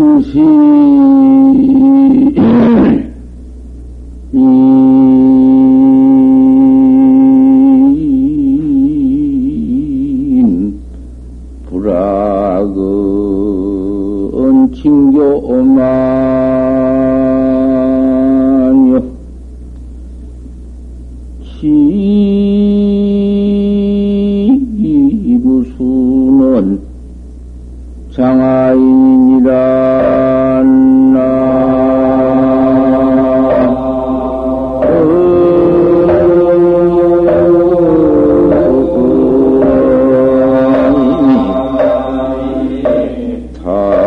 무 Oh,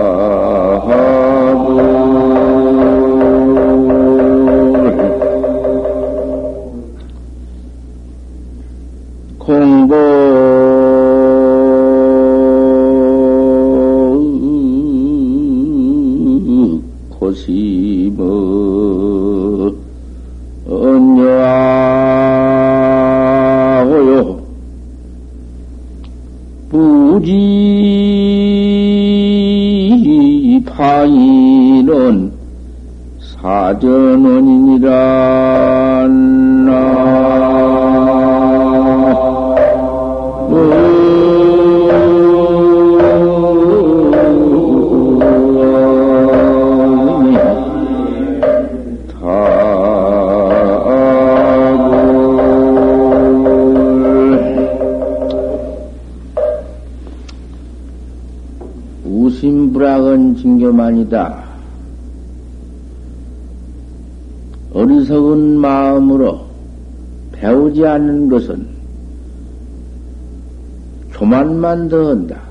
교만만 더한다.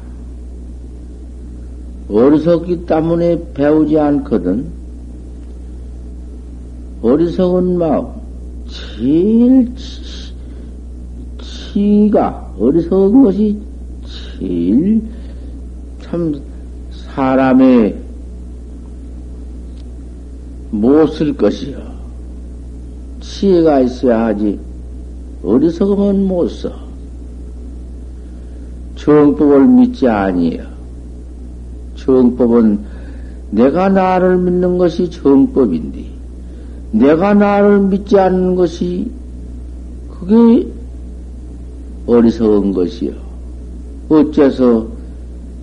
어리석기 때문에 배우지 않거든. 어리석은 마음, 제일 치, 치가, 어리석은 것이 제일 참 사람의 못쓸 것이요. 치해가 있어야 하지. 어리석으면 못 써. 정법을 믿지 아니에요. 정법은 내가 나를 믿는 것이 정법인데, 내가 나를 믿지 않는 것이 그게 어리석은 것이요. 어째서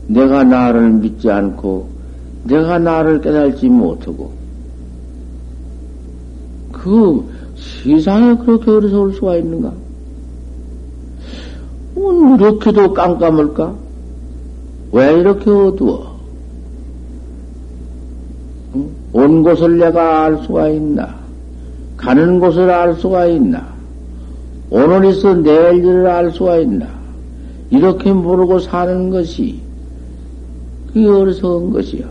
내가 나를 믿지 않고 내가 나를 깨달지 못하고 그 세상에 그렇게 어리석을 수가 있는가? 뭐 이렇게도 깜깜할까? 왜 이렇게 어두워? 온 곳을 내가 알 수가 있나? 가는 곳을 알 수가 있나? 오늘 있어 내일 일을 알 수가 있나? 이렇게 모르고 사는 것이 그게 어리석은 것이요.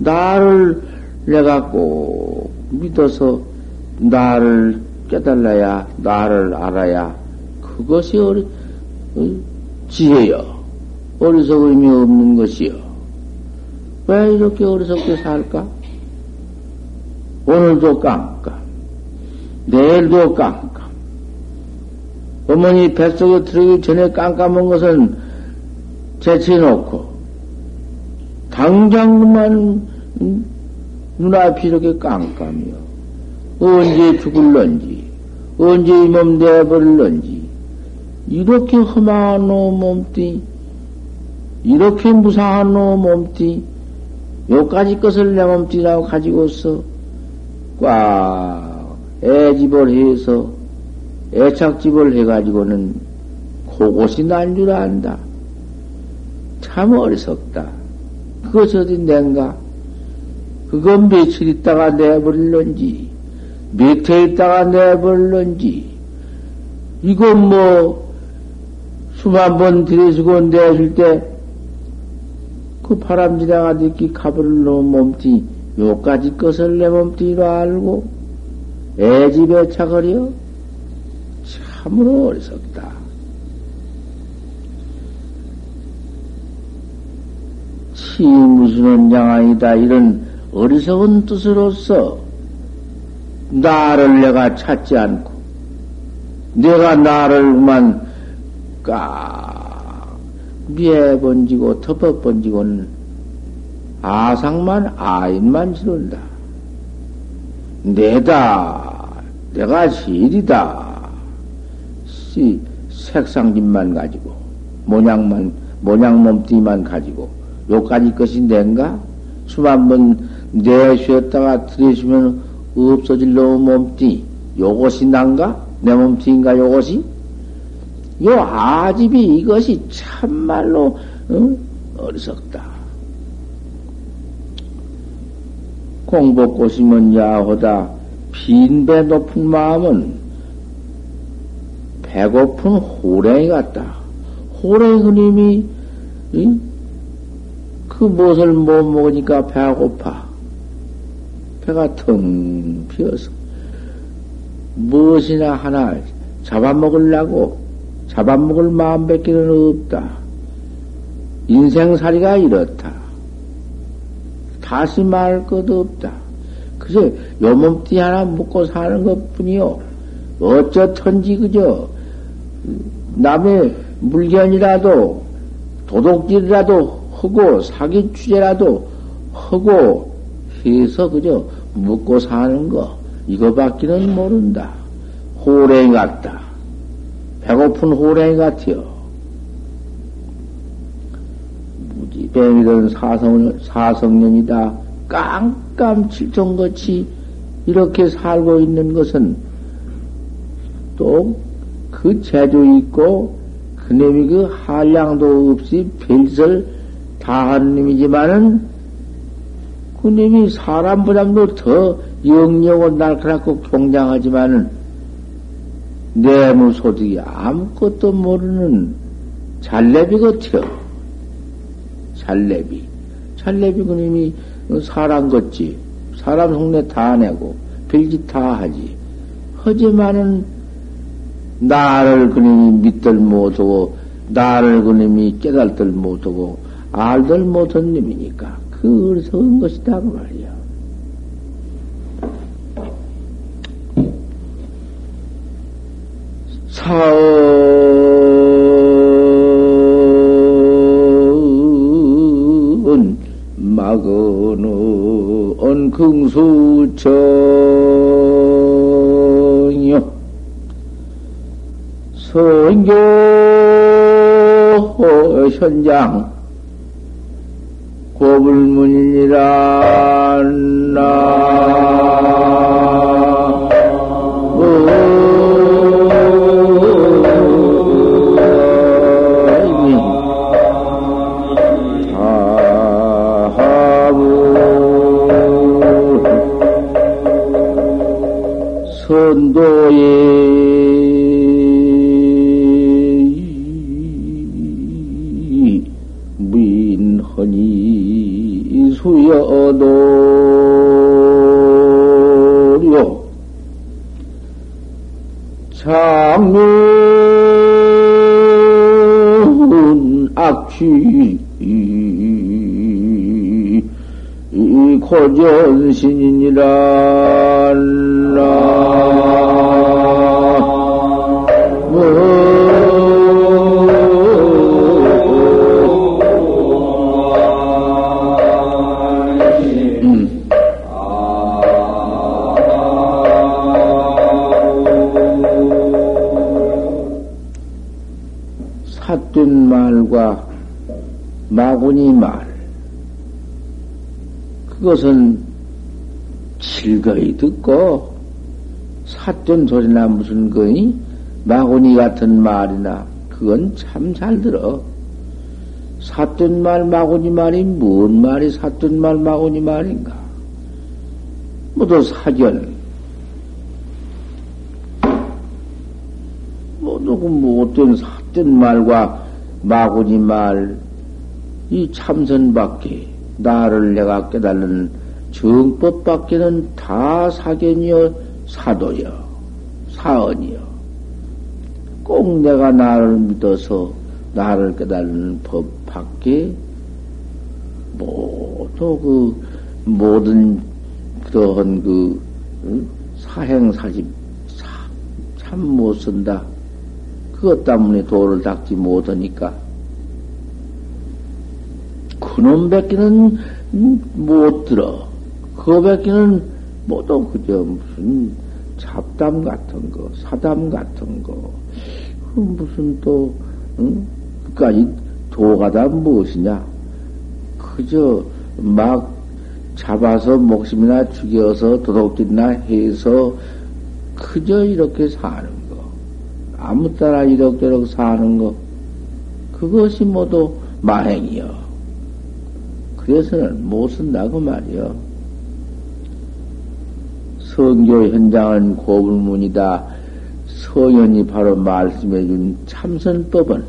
나를 내가 꼭 믿어서 나를 깨달아야, 나를 알아야, 그것이 어리, 어, 지혜요. 어리석음이 없는 것이요. 왜 이렇게 어리석게 살까? 오늘도 깜깜, 내일도 깜깜. 어머니 뱃속에 들어가기 전에 깜깜한 것은 제쳐놓고, 당장 그만 눈앞이 이렇게 깜깜이요. 언제 죽을런지, 언제 이 몸 내버릴런지, 이렇게 험한 놈 몸띠, 이렇게 무상한 놈 몸띠, 요까지 것을 내 몸띠라고 가지고서 꽉 애집을 해서 애착집을 해가지고는 그곳이 난 줄 안다. 참 어리석다. 그것이 어디 낸가? 그건 며칠 있다가 내버릴런지, 몇해 있다가 내버릴런지, 이건 뭐, 수만 번 들이시고 내줄 때, 그 바람 지나가듯이 가버릴 놈 몸띠, 요까지 것을 내 몸띠로 알고, 애집에 차거려? 참으로 어리석다. 치무수는 양아이다. 이런 어리석은 뜻으로서 나를 내가 찾지 않고 내가 나를만 까 미해 번지고 덮어 번지고는 아상만, 아인만 지른다. 내다, 내가 실이다. 시, 색상집만 가지고, 모양만, 모양 몸띠만 가지고, 요까지 것이 낸가? 숨 한번 내쉬었다가 들이쉬면 없어질 놈 몸띠, 요것이 난가? 내 몸띠인가, 요것이? 요 아집이 이것이 참말로, 응? 어리석다. 공복고심은 야호다. 빈배 높은 마음은 배고픈 호랭이 같다. 호랭이 그님이 응? 그 무엇을 못 먹으니까 배가 고파. 배가 텅 비어서 무엇이나 하나 잡아먹으려고 잡아먹을 마음밖에는 없다. 인생살이가 이렇다. 다시 말할 것도 없다. 그저 요 몸띠 하나 먹고 사는 것 뿐이요. 어쩌든지 그저 남의 물건이라도 도둑질이라도 하고 사기 취재라도 하고 해서 그저 먹고 사는 거 이거밖에는 모른다. 호랭이 같다. 배고픈 호랭이 같아요. 무지뱀이든 사성, 사성년이다. 깜깜칠통같이 이렇게 살고 있는 것은 또 그 재주 있고 그놈이 그 한량도 없이 별설 다한 놈이지만은 그놈이 사람보다도 더 영영을 날카롭고 경장하지만은 내무 소득이 아무것도 모르는 잘래비 같아요. 잘래비. 잘래비 그님이 사람 같지. 사람 속내 다 내고, 별짓 다 하지. 하지만은, 나를 그님이 믿들 못하고, 나를 그님이 깨달들 못하고, 알들 못한 놈이니까, 그 어리석은 것이다, 그 말이야. 사은 막어느 언긍수청이요 선교 현장 고불문이라 마구니 말, 그것은 즐거이 듣고, 사된 소리나 무슨 거니? 마구니 같은 말이나, 그건 참 잘 들어. 사된 말, 마구니 말이 뭔 말이 사된 말, 마구니 말인가? 모두 사견. 모두 그 못된 사된 말과 마구니 말, 이 참선밖에, 나를 내가 깨달는 정법밖에는 다 사견이요, 사도요, 사언이요. 꼭 내가 나를 믿어서 나를 깨달는 법 밖에 모두 그 모든 그러한 그 사행사집 참 못 쓴다. 그것 때문에 도를 닦지 못하니까 그놈 뺏기는 음, 못 들어. 그거밖에는 뭐도 그저 무슨 잡담 같은 거, 사담 같은 거, 그 무슨 또, 응? 그까지 도가 다 무엇이냐? 그저 막 잡아서 목숨이나 죽여서 도둑질이나 해서 그저 이렇게 사는 거. 아무 따라 이럭저럭 사는 거. 그것이 모두 마행이여. 그래서는 못 쓴다고 말이여. 성교 현장은 고불문이다. 서연이 바로 말씀해 준 참선법은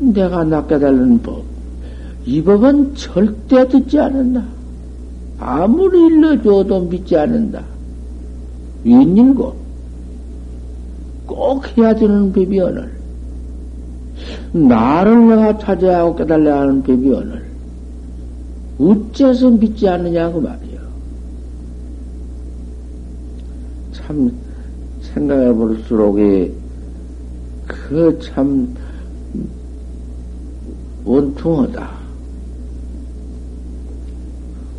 내가 낚아달라는 법. 이 법은 절대 듣지 않는다. 아무리 일러줘도 믿지 않는다. 웬일고? 꼭 해야 되는 법이 오늘. 나를 내가 찾아야 하고 깨달아야 하는 오늘. 어째서 믿지 않느냐고 말이요. 참, 생각해 볼수록, 그 참, 원통하다.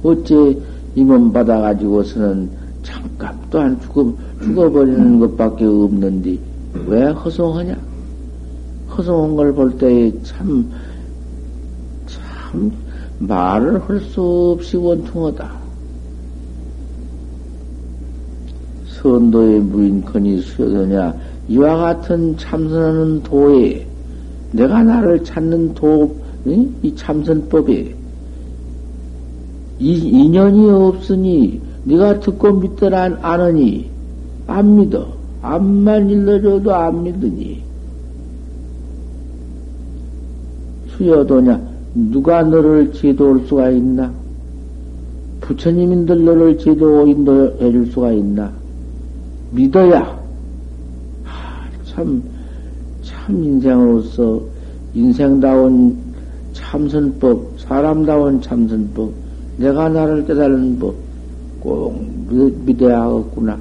어째 이몸 받아가지고서는 잠깐 또한 죽어, 죽어버리는 것밖에 없는데, 왜 허송하냐? 허송한 걸 볼 때에 참, 참, 말을 할 수 없이 원통하다. 선도의 무인컨이 수여도냐, 이와 같은 참선하는 도에, 내가 나를 찾는 도, 이 참선법에, 이 인연이 없으니, 네가 듣고 믿더라 안으니, 안 믿어. 암만 일러줘도 안 믿으니. 수여도냐? 누가 너를 제도할 수가 있나? 부처님인들 너를 제도 인도해 줄 수가 있나? 믿어야, 아, 참, 참 인생으로서 인생다운 참선법, 사람다운 참선법, 내가 나를 깨달은 법, 꼭 믿어야 하겠구나.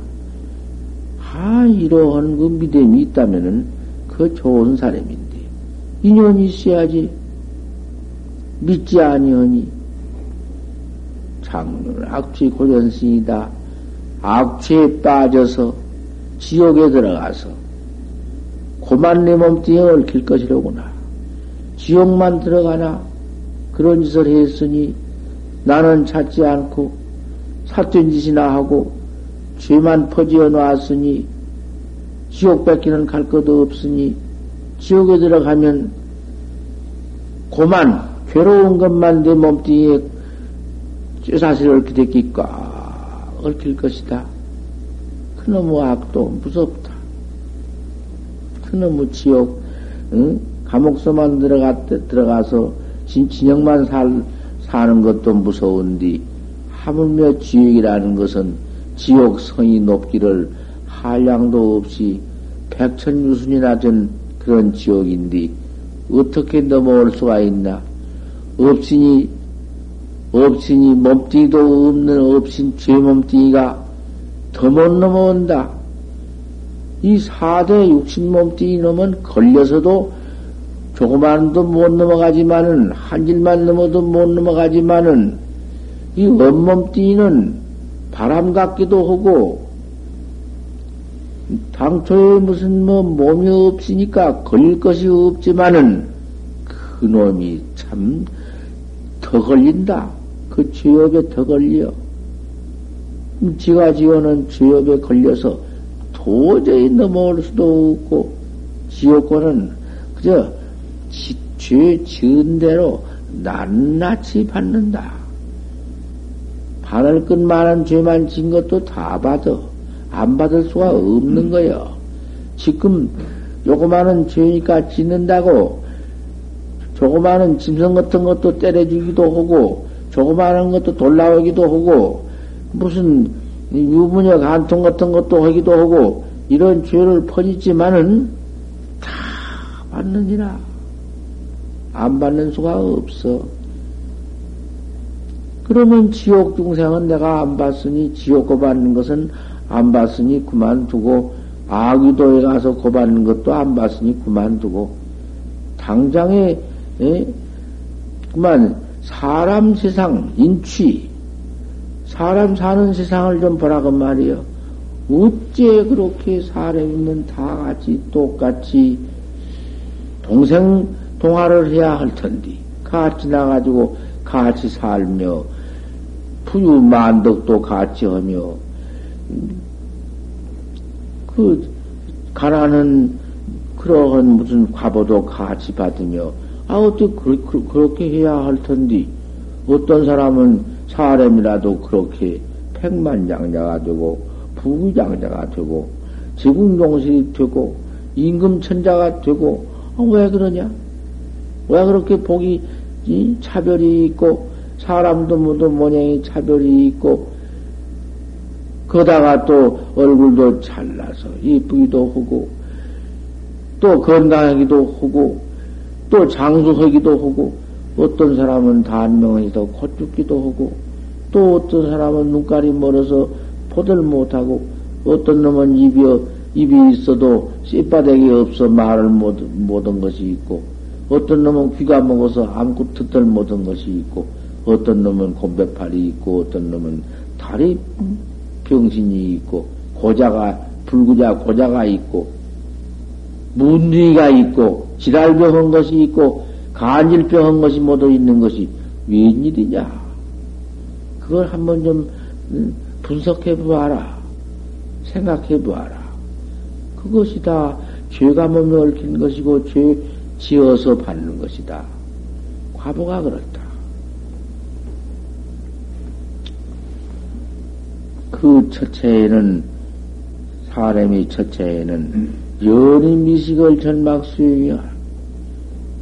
아, 이러한 그 믿음이 있다면은 그 좋은 사람인데, 인연이 있어야지. 믿지 아니하니 장륜 악취 고전신이다. 악취에 빠져서 지옥에 들어가서 고만 내 몸뚱이에 얽힐 것이로구나. 지옥만 들어가나 그런 짓을 했으니 나는 찾지 않고 사된 짓이나 하고 죄만 퍼지어 놨으니 지옥 뺏기는 갈 것도 없으니 지옥에 들어가면 고만 괴로운 것만 내 몸뚱이에 쇠사슬 얽히 됐기 꽉 얽힐 것이다. 그놈의 악도 무섭다. 그놈의 지옥, 응? 감옥서만 들어가, 들어가서 진, 진영만 살, 사는 것도 무서운디, 하물며 지옥이라는 것은 지옥 성이 높기를 한량도 없이 백천유순이나 된 그런 지옥인데, 어떻게 넘어올 수가 있나? 없으니, 없으니 몸뚱이도 없는 없인 죄 몸뚱이가 더 못 넘어온다. 이 4대 육신 몸뚱이 놈은 걸려서도 조그만도 못 넘어가지만은, 한 질만 넘어도 못 넘어가지만은, 이 원몸뚱이는 바람 같기도 하고, 당초에 무슨 뭐 몸이 없으니까 걸릴 것이 없지만은, 그 놈이 참 더 걸린다. 그 죄업에 더 걸려. 지가 지어는 죄업에 걸려서 도저히 넘어올 수도 없고, 지옥권은 그저 죄 지은 대로 낱낱이 받는다. 받을 것만한 죄만 진 것도 다 받아. 안 받을 수가 없는 거요. 지금 요거만한 죄니까 짓는다고 조그마한 짐승 같은 것도 때려주기도 하고 조그마한 것도 돌라오기도 하고 무슨 유부녀 간통 같은 것도 하기도 하고 이런 죄를 퍼지지만은 다 받느니라. 안 받는 수가 없어. 그러면 지옥 중생은 내가 안 봤으니 지옥 고받는 것은 안 봤으니 그만두고 아귀도에 가서 고받는 것도 안 봤으니 그만두고 당장에 에? 그만 사람 세상, 인취, 사람 사는 세상을 좀 보라고 말이요. 어째 그렇게 사람이면 다 같이 똑같이 동생 동화를 해야 할 텐데, 같이 나가지고 같이 살며, 부유 만덕도 같이 하며, 그, 가라는 그러한 무슨 과보도 같이 받으며, 아, 어떻게 그, 그, 그렇 게 해야 할 텐데, 어떤 사람은 사람이라도 그렇게 백만장자가 되고, 부귀장자가 되고, 제국용실이 되고, 임금천자가 되고, 아, 왜 그러냐? 왜 그렇게 복이 차별이 있고, 사람도 모두 모양이 차별이 있고, 거다가 또 얼굴도 잘나서 이쁘기도 하고, 또 건강하기도 하고, 또 장수하기도 하고, 어떤 사람은 단명해서 곧 죽기도 하고, 또 어떤 사람은 눈깔이 멀어서 보들 못하고, 어떤 놈은 입이, 입이 있어도 씨바닥이 없어 말을 못, 못한 것이 있고, 어떤 놈은 귀가 먹어서 아무것도 듣들 못한 것이 있고, 어떤 놈은 곰배팔이 있고, 어떤 놈은 다리 병신이 있고, 고자가, 불구자 고자가 있고, 문둥이가 있고, 지랄병 한 것이 있고, 간질병 한 것이 모두 있는 것이 웬일이냐? 그걸 한번 좀 음, 분석해 보아라. 생각해 보아라. 그것이 다 죄가 몸에 얽힌 것이고, 죄 지어서 받는 것이다. 과보가 그렇다. 그 첫째에는, 사람이 첫째에는 연이 미식을 전막 수행이야.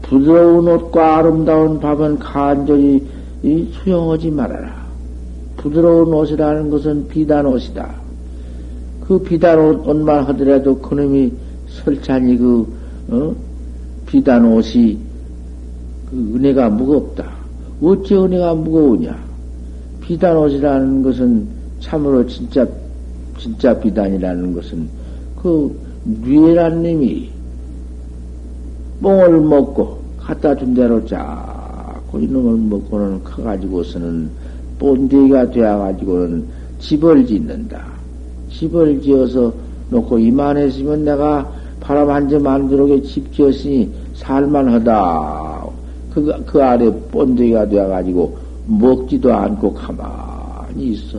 부드러운 옷과 아름다운 밥은 간절히 수용하지 말아라. 부드러운 옷이라는 것은 비단 옷이다. 그 비단 옷, 옷만 하더라도 그놈이 설찬이 그, 어? 비단 옷이 그 은혜가 무겁다. 어찌 은혜가 무거우냐? 비단 옷이라는 것은 참으로 진짜, 진짜 비단이라는 것은 그 뉘에란 님이 뽕을 먹고 갖다 준 대로 자꾸 이놈을 먹고는 커가지고서는 본데기가 되어가지고는 집을 짓는다. 집을 지어서 놓고 이만했으면 내가 바람 한 점 안 들어오게 집 지었으니 살만하다. 그, 그 아래 본데기가 되어가지고 먹지도 않고 가만히 있어.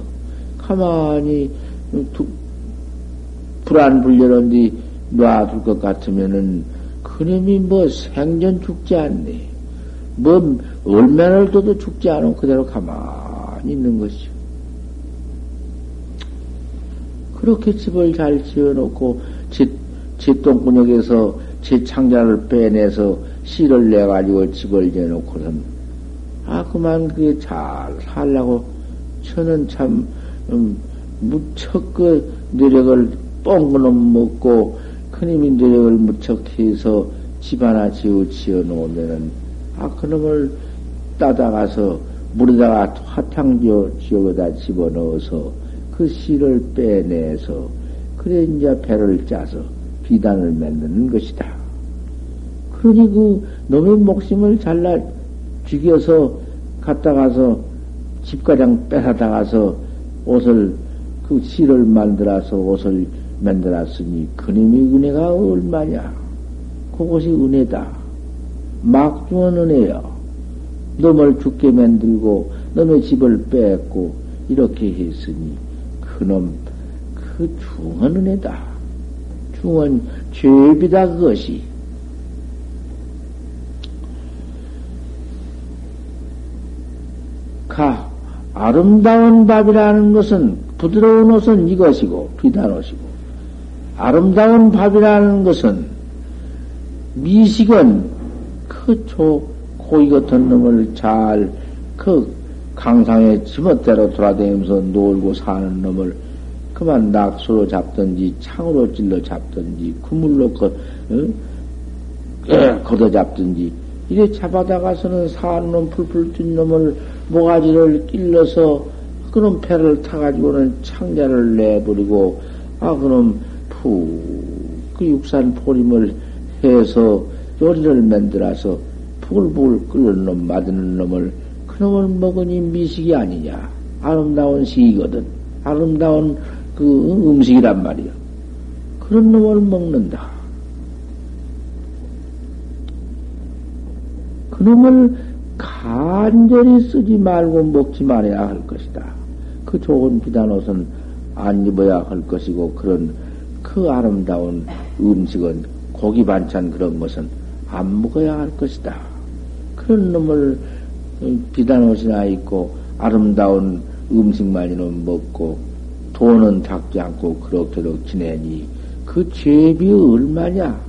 가만히 두, 불안불려는 뒤 놔둘 것 같으면은 그놈이 뭐 생전 죽지 않네. 뭐 얼마나 둬도 죽지 않은 그대로 가만히 있는 것이요. 그렇게 집을 잘 지어놓고 집, 집동구역에서 제 창자를 빼내서 씨를 내가지고 집을 지어놓고는 아 그만 그게 잘 살라고 저는 참 음, 무척 그 노력을 뻥그놈 먹고 큰힘이 노력을 무척 해서 집 하나 지어 지어 놓으면은 아 그놈을 따다가서 물에다가 화탕 지어 지어다 집어 넣어서 그 씨를 빼내서 그래 이제 배를 짜서 비단을 만드는 것이다. 그러니 그 놈의 목숨을 잘라 죽여서 갔다 가서 집가장 빼앗아가서 옷을 그 씨를 만들어서 옷을 만들었으니 그님의 은혜가 얼마냐? 그것이 은혜다. 막 주는 은혜요. 놈을 죽게 만들고 놈의 집을 뺏고 이렇게 했으니 그놈 그 중한 은혜다. 중한 죄비다 그것이. 가 아름다운 밥이라는 것은 부드러운 옷은 이것이고 비단 옷이고 아름다운 밥이라는 것은 미식은 그초 고이 같은 놈을 잘 그 강상의 지멋대로 돌아다니면서 놀고 사는 놈을 그만 낙수로 잡든지 창으로 찔러 잡든지 그물로 거, 어? 걷어 잡든지 이래 잡아다가서는 사는 놈 풀풀 뛴 놈을 모가지를 찔러서 그놈 패를 타가지고는 창자를 내버리고 아 그놈 푹 그 육산 포림을 해서 요리를 만들어서 부글부글 끓는 놈, 맞는 놈을 그놈을 먹으니 미식이 아니냐. 아름다운 시이거든. 아름다운 그 음식이란 말이야. 그런 놈을 먹는다. 그놈을 간절히 쓰지 말고 먹지 말아야 할 것이다. 그 좋은 비단옷은 안 입어야 할 것이고, 그런 그 아름다운 음식은 고기 반찬 그런 것은 안 먹어야 할 것이다. 그런 놈을 비단 옷이나 입고 아름다운 음식만이는 먹고 돈은 닦지 않고 그럭저럭 지내니 그 죄비 얼마냐?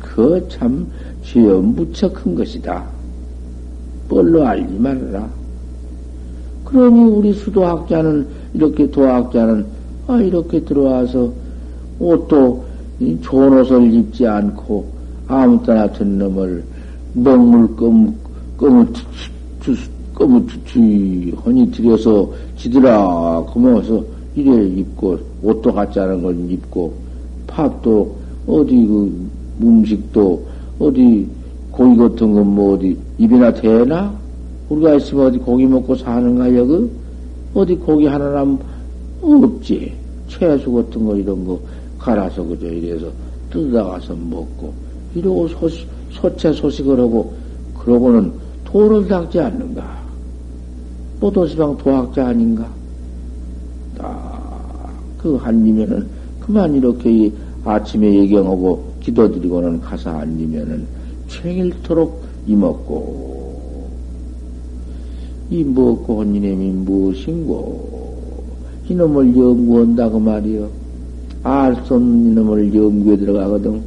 그 참 죄어 무척 큰 것이다. 뻘로 알지 말아라. 그러니 우리 수도학자는 이렇게 도학자는 아 이렇게 들어와서 옷도 좋은 옷을 입지 않고 아무 때나 든 놈을 먹물 껌, 껌을 껌을 허니 들여서 지들아 그러면서 이래 입고 옷도 같지 않은 걸 입고 밥도 어디 그 음식도 어디 고기 같은 건 뭐 어디 입이나 되나? 우리가 있으면 어디 고기 먹고 사는가 여기? 어디 고기 하나나 없지. 채수 같은 거 이런 거 갈아서 그저 이래서 뜯어가서 먹고 이러고 소식, 소채 소식을 하고 그러고는 도를 닦지 않는가? 뽀도시방 도학자 아닌가? 딱그 한이면은 그만 이렇게 아침에 예경하고 기도드리고는 가서 앉으면은 생일토록 이먹고 이 먹고 한 이놈이 무엇인고 이놈을 연구한다고 말이요 알 수 없는 이놈을 연구에 들어가거든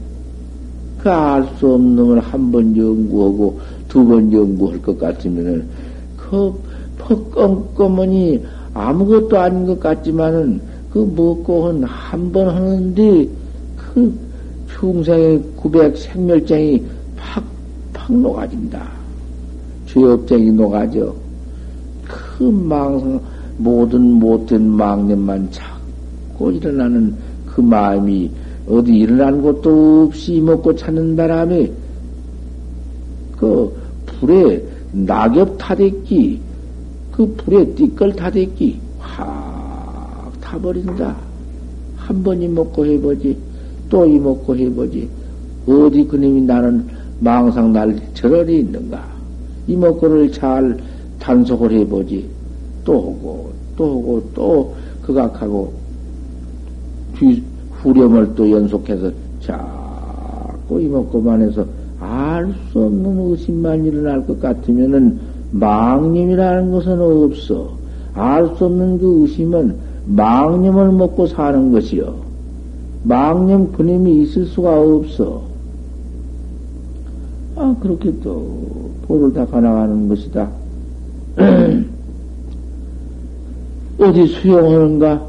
그 알 수 없는 놈을 한 번 연구하고 두 번 연구할 것 같으면은 그 퍽껌껌하니 아무것도 아닌 것 같지만은 그 먹고 한번 하는데 그 충생의 구백 생멸쟁이 팍, 팍 녹아진다. 죄업쟁이 녹아져. 그 망상, 모든 못된 망념만 자꾸 일어나는 그 마음이 어디 일어난 것도 없이 먹고 찾는 바람에 그 불에 낙엽 타댔기, 그 불에 띠끌 타댔기 확 타버린다. 한 번이 먹고 해보지. 또 이 먹고 해보지. 어디 그님이 나는 망상 날 저럴이 있는가? 이 먹고를 잘 단속을 해보지. 또 오고, 또 오고, 또 극악하고, 뒤, 후렴을 또 연속해서 자꾸 이먹고만 해서 알 수 없는 의심만 일어날 것 같으면은 망념이라는 것은 없어. 알 수 없는 그 의심은 망념을 먹고 사는 것이요. 망념 그님이 있을 수가 없어. 아, 그렇게 또, 도를 닦아 나가는 것이다. 어디 수용하는가?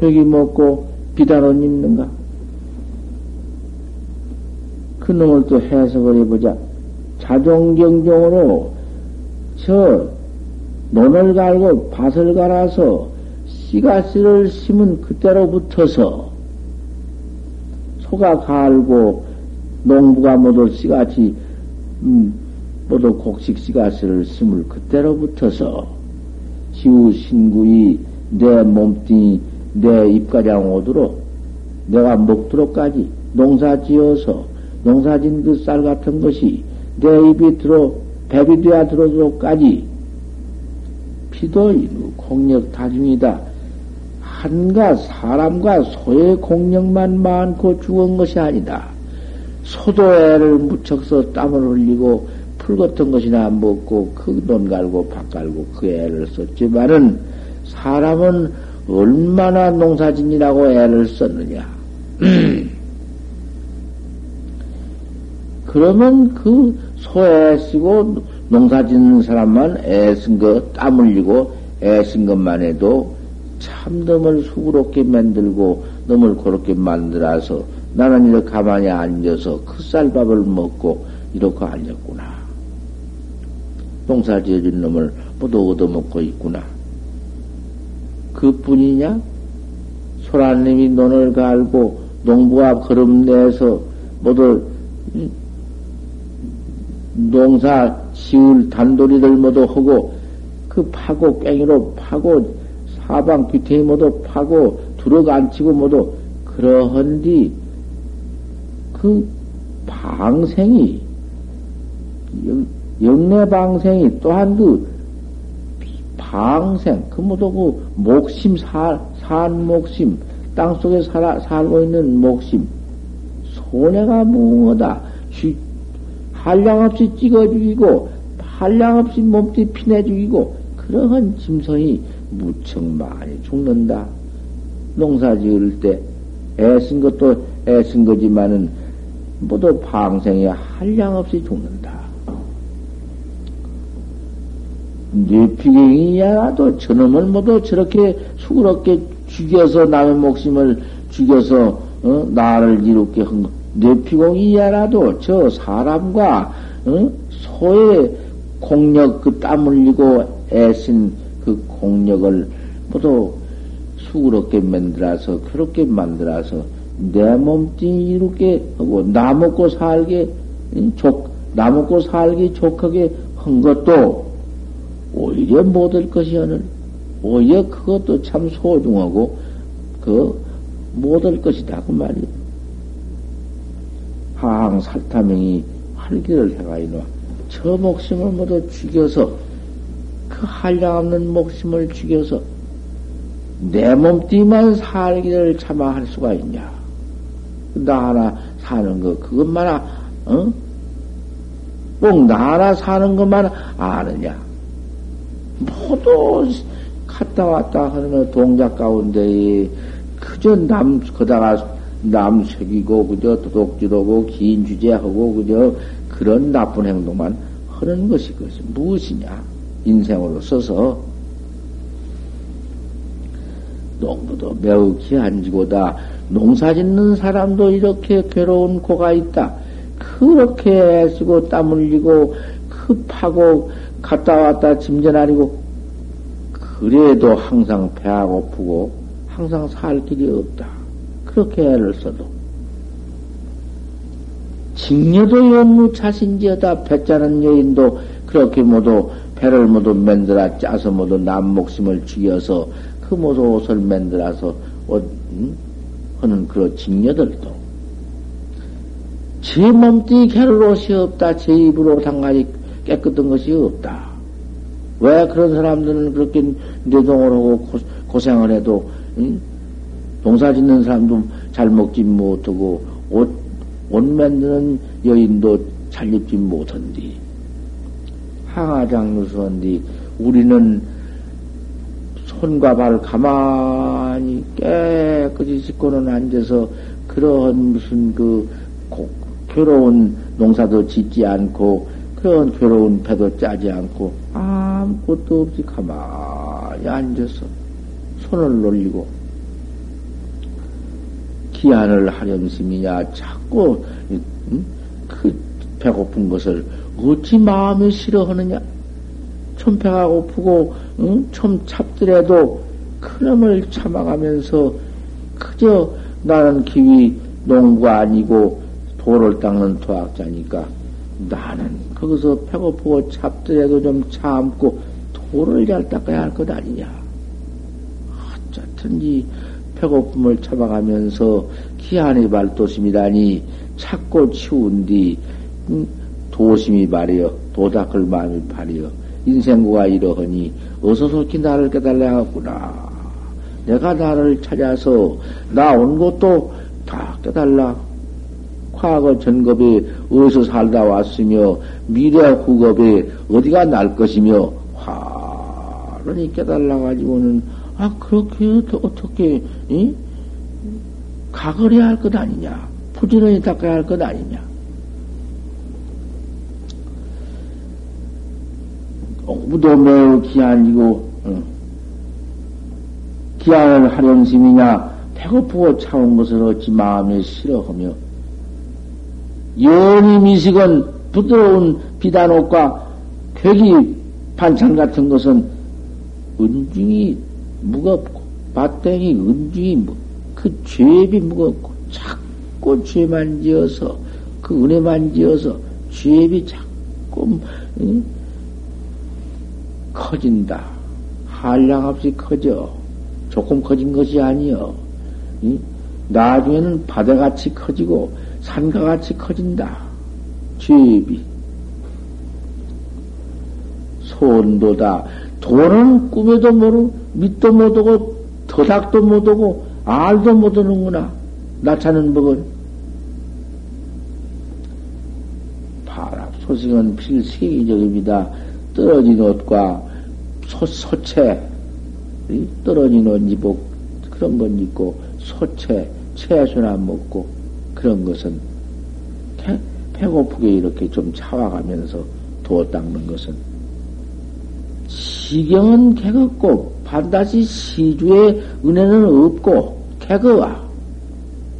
벽이 먹고 비단옷 입는가? 그 놈을 또 해석을 해보자. 자종경종으로 저 논을 갈고 밭을 갈아서 씨가씨를 심은 그때로 붙어서 소가 갈고 농부가 모두 씨같이 음, 모두 곡식 씨가스를 심을 그때로 붙어서 지우 신구이 내 몸뚱이 내 입가장 오도록 내가 먹도록까지 농사 지어서 농사진 그 쌀 같은 것이 내 입이 들어 배비 되어 들어오도록까지 피도 공력 다중이다. 한가 사람과 소의 공력만 많고 죽은 것이 아니다. 소도 애를 무척서 땀을 흘리고 풀 같은 것이나 먹고 그 돈 갈고 밥 갈고 그 애를 썼지만은 사람은 얼마나 농사짓이라고 애를 썼느냐. 그러면 그 소애 쓰고 농사 짓는 사람만 애쓴 거, 땀 흘리고 애쓴 것만 해도 참 놈을 수그럽게 만들고 놈을 그렇게 만들어서 나는 이렇게 가만히 앉아서 그 쌀밥을 먹고 이렇게 앉았구나. 농사 지어준 놈을 모두 얻어먹고 있구나. 그 뿐이냐? 소라님이 논을 갈고 농부가 걸음 내서 모두 농사 지을 단돌이들 모두 하고 그 파고 깽이로 파고 사방 귀태이 모두 파고 두럭 안치고 모두 그러한디 그 방생이 영내 방생이 또한 그 방생 그 모두 그 목심 살, 산 목심 땅 속에 살아, 살고 있는 목심 손해가 무엇다 한량 없이 찍어 죽이고 한량 없이 몸띠 피내 죽이고 그러한 짐승이 무척 많이 죽는다. 농사 지을 때 애쓴 것도 애쓴 거지만은 모두 방생이 한량 없이 죽는다. 뇌피경이야도 저놈을 모두 저렇게 수그럽게 죽여서 남의 목숨을 죽여서 어? 나를 이롭게 한 거. 뇌피공이야라도 저 사람과 어? 소의 공력 그 땀 흘리고 애쓴 그 공력을 모두 수그럽게 만들어서 그렇게 만들어서 내 몸뚱 이렇게 하고 나 먹고 살게 족, 나 먹고 살기 좋게 한 것도 오히려 못할 것이오늘 오히려 그것도 참 소중하고 그 못할 것이다 그 말이야. 하항 살타명이 활기를 해가이노 저 목숨을 모두 죽여서 그 한량없는 목숨을 죽여서 내 몸띠만 살기를 참아 할 수가 있냐? 나 하나 사는 거 그것만 어? 꼭나 하나 사는 것만 아느냐? 모두 갔다 왔다 하는 동작 가운데 그저 남 거다가 남 새기고 그저 도둑질하고 긴 주제하고 그저 그런 나쁜 행동만 하는 것이 그것이 무엇이냐 인생으로 써서 농부도 매우 귀한지고다 농사 짓는 사람도 이렇게 괴로운 고가 있다. 그렇게 애쓰고 땀 흘리고 급하고 갔다 왔다 짐전 아니고 그래도 항상 배가 고프고 항상 살 길이 없다. 그렇게 애를 써도 직녀도 연무 자신지어다 배짜는 여인도 그렇게 모두 배를 모두 만들어 짜서 모두 남 목숨을 죽여서 그 모두 옷을 만들어서 옷 음? 하는 그런 직녀들도 제 몸뚱이 개를 옷이 없다. 제 입으로 당가지 깨끗한 것이 없다. 왜 그런 사람들은 그렇게 내동을 하고 고, 생을 해도 응? 농사 짓는 사람도 잘 먹지 못하고 옷, 옷 만드는 여인도 잘 입지 못한디 항아장누수한디 우리는 손과 발 가만히 깨끗이 씻고는 앉아서 그러한 무슨 그 괴로운 농사도 짓지 않고 그런 괴로운 배도 짜지 않고 아무것도 없이 가만히 앉아서 손을 놀리고 기한을 하렴심이냐. 자꾸 그 배고픈 것을 어찌 마음에 싫어하느냐. 좀 배가 고프고 응? 좀 찹더라도 그놈을 참아가면서 그저 나는 기위 농구가 아니고 돌을 닦는 도학자니까 나는 거기서 배고프고 찹더라도 좀 참고 돌을 잘 닦아야 할 것 아니냐. 어쨌든지 배고픔을 참아가면서 기한의 발도심이라니 찾고 치운 뒤 음, 도심이 발이여 도닦을 마음이 발이여 인생구가 이러하니 어서 솔히 나를 깨달아야겠구나. 내가 나를 찾아서 나 온 것도 다 깨달라. 과거 전겁에 어디서 살다 왔으며 미래 후겁에 어디가 날 것이며 화련히 깨달아가지고는 아 그렇게 어떻게 이? 가거려야 할 것 아니냐 부지런히 닦아야 할 것 아니냐 공부도 매우 기한이고 어. 기한을 하령심이냐 배고프고 차온 것을 어찌 마음에 싫어하며 연이 미식은 부드러운 비단옷과 괴기 반찬 같은 것은 은중이 무겁고 밭땡이 은중이 그 죄비 무겁고 자꾸 죄만 지어서 그 은혜만 지어서 죄비 자꾸 응? 커진다. 한량없이 커져. 조금 커진 것이 아니여. 응? 나중에는 바다같이 커지고 산가같이 커진다. 죄비. 손도다. 돈은 꿈에도 모르, 밑도 못오고, 더닥도 못오고, 알도 못오는구나. 나차는 법은. 바람, 소식은 필세계적입니다. 떨어진 옷과 소, 소채, 떨어진 옷 입고, 그런 건 입고, 소채, 채소나 먹고, 그런 것은 배, 배고프게 이렇게 좀 차와가면서 도 닦는 것은 시경은 개겁고 반드시 시주의 은혜는 없고 개거와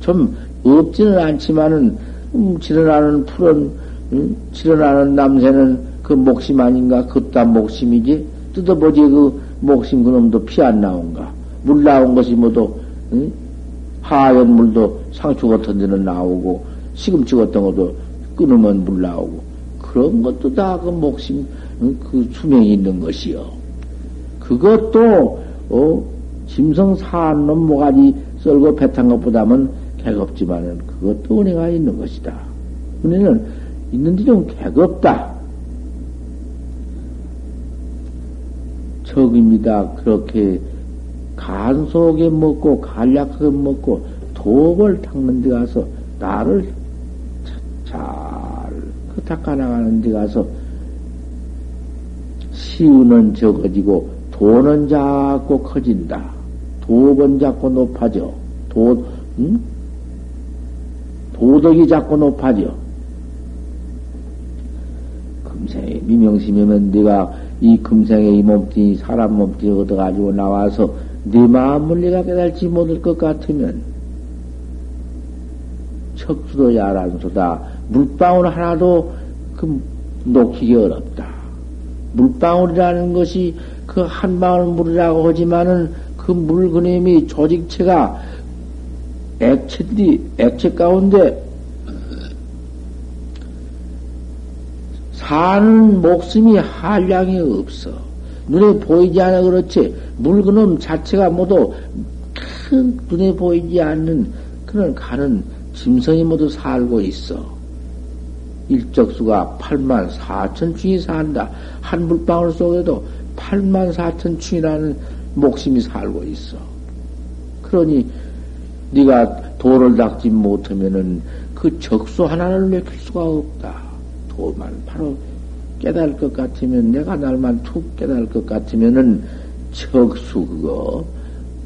좀 없지는 않지만은 음, 지어나는 푸른 음, 지어나는 남새는 그 목심 아닌가? 그딴 목심이지? 뜯어보지 그 목심 그놈도 피 안 나온가? 물 나온 것이 모두 음? 하얀 물도 상추 같은 데는 나오고 시금치 같은 것도 끊으면 물 나오고 그런 것도 다 그 목심 그 수명이 있는 것이요. 그것도 어, 짐승 사한 놈 모가지 썰고 배탄 것보다는 개겁지만은 그것도 은혜가 있는 것이다. 은혜는 있는데 좀 개겁다. 적입니다. 그렇게 간속에 먹고 간략하게 먹고 독을 닦는 데 가서 나를 잘그 닦아나가는 데 가서 시우는 적어지고 도는 자꾸 커진다. 도건 자꾸 높아져. 도, 응? 도덕이 자꾸 높아져. 금생에 미명심이면 네가 이 금생에 이 몸뚱이 사람 몸뚱이 얻어가지고 나와서 네 마음을 네가 깨달지 못할 것 같으면 척수도 야란소다 물방울 하나도 그 녹히기 어렵다. 물방울이라는 것이 그 한 방울 물이라고 하지만은 그 물 그림이 조직체가 액체들이 액체 가운데 사는 목숨이 한량이 없어. 눈에 보이지 않아 그렇지 물그놈 자체가 모두 큰 눈에 보이지 않는 그런 가는 짐승이 모두 살고 있어. 일적수가 8만 4천 춘이 산다. 한 물방울 속에도 8만 4천 춘이라는 목심이 살고 있어. 그러니 네가 도를 닦지 못하면은 그 적수 하나를 내킬 수가 없다. 도만 바로 깨달을 것 같으면 내가 날만 툭 깨달을 것 같으면은 적수 그거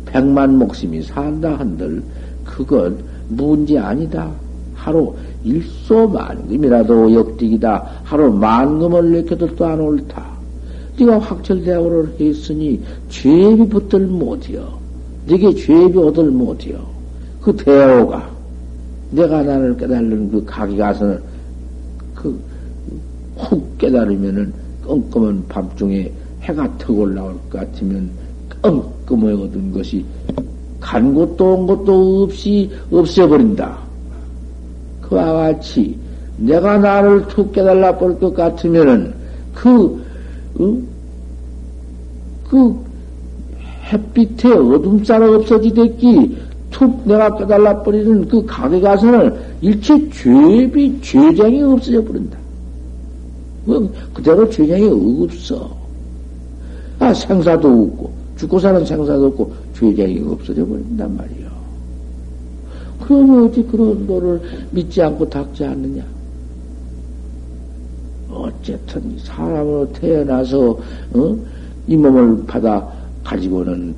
백만 목심이 산다 한들 그건 문제 아니다. 하루 일소 만금이라도 역득이다. 하루 만금을 내켜도 또 안 옳다. 네가 확철대오를 했으니 죄비 붙들 못이여. 네게 죄비 얻을 못이여. 그 대오가 내가 나를 깨달는 그 각이 가서는 그 훅 깨달으면은 껌껌한 밤중에 해가 턱 올라올 것 같으면 껌껌해 얻은 것이 간 것도 온 것도 없이 없애버린다. 그와 같이 내가 나를 툭 깨달라 볼것 같으면은 그, 어? 그 햇빛에 어둠자락 없어지댔기 툭 내가 깨달라 버리는 그 가게 가서는 일체 죄비, 죄장이 없어져 버린다. 뭐 그대로 죄장이 없어. 아, 생사도 없고, 죽고 사는 생사도 없고, 죄장이 없어져 버린단 말이야. 그러면 어찌 그런 도를 믿지 않고 닦지 않느냐? 어쨌든 사람으로 태어나서 어? 이 몸을 받아 가지고는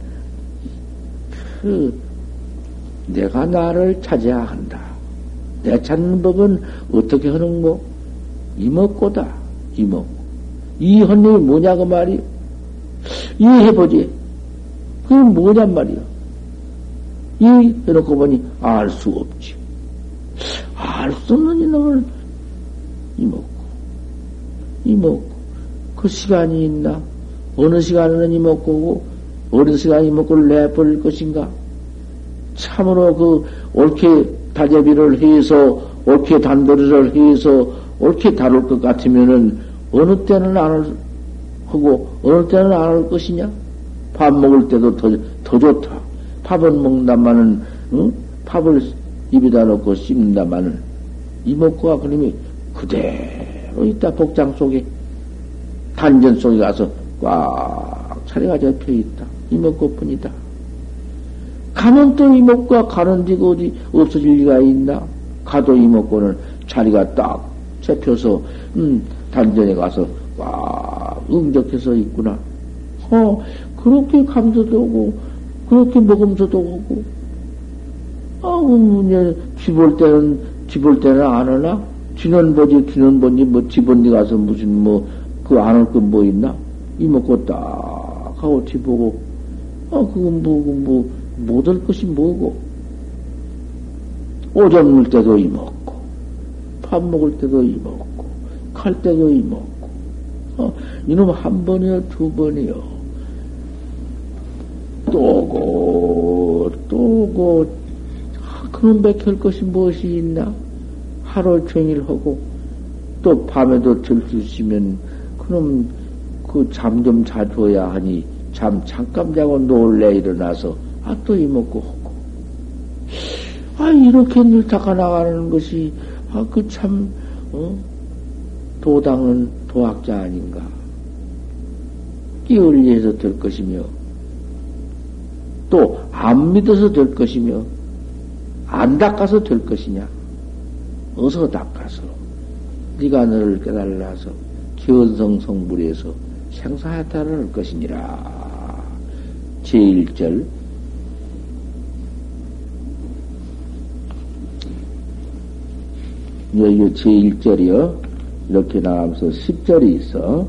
그 내가 나를 찾아야 한다. 내 찾는 법은 어떻게 하는 거? 이먹고다. 이먹고. 이 헌님이 뭐냐고 말이? 이해해보지. 그게 뭐냔 말이야. 이 해놓고 보니 알 수 없지. 알 수 없는 이놈을 이먹고, 이먹고, 그 시간이 있나? 어느 시간에는 이먹고 고 어느 시간에 이먹고를 내버릴 것인가? 참으로 그 옳게 다재비를 해서, 옳게 단도리를 해서, 옳게 다룰 것 같으면은 어느 때는 안 할, 하고, 어느 때는 안할 것이냐? 밥 먹을 때도 더, 더 좋다. 밥은 먹는다마는, 응? 밥을 입에다 넣고 씹는다마는, 이목구가 그림이 그대로 있다, 복장 속에. 단전 속에 가서 꽉 차례가 잡혀 있다. 이목구뿐이다. 가면 또 이목구가 가는 데가 어디 없어질 리가 있나? 가도 이목구는 자리가 딱 잡혀서, 음, 단전에 가서 꽉 응적해서 있구나. 어, 그렇게 감도도 오고, 그렇게 먹으면서도 오고, 아우, 이제, 집올 때는, 집올 때는 안 하나? 지는 보지, 지는 보지, 뭐, 데 가서 무슨, 뭐, 그안할거뭐 있나? 이 먹고 딱 하고 집 보고, 아, 그건 뭐, 뭐, 못할 것이 뭐고. 오전 물 때도 이 먹고, 밥 먹을 때도 이 먹고, 칼 때도 이 먹고, 어, 이놈 한 번이요, 두 번이요. 또고, 또고, 아, 그놈 백할 것이 무엇이 있나? 하루 종일 하고, 또 밤에도 들쑤시면, 그놈, 그 잠 좀 자줘야 하니, 잠 잠깐 자고 놀래 일어나서, 아, 또 이먹고 하고. 아, 이렇게 늘 닦아 나가는 것이, 아, 그 참, 어? 도당은 도학자 아닌가. 끼울리해서 될 것이며, 또 안 믿어서 될 것이며, 안 닦아서 될 것이냐. 어서 닦아서, 네가 너를 깨달아서 견성 성불에서 생사해탈을 할 것이니라. 제1절 여기 제1절이요. 이렇게 나가면서 10절이 있어.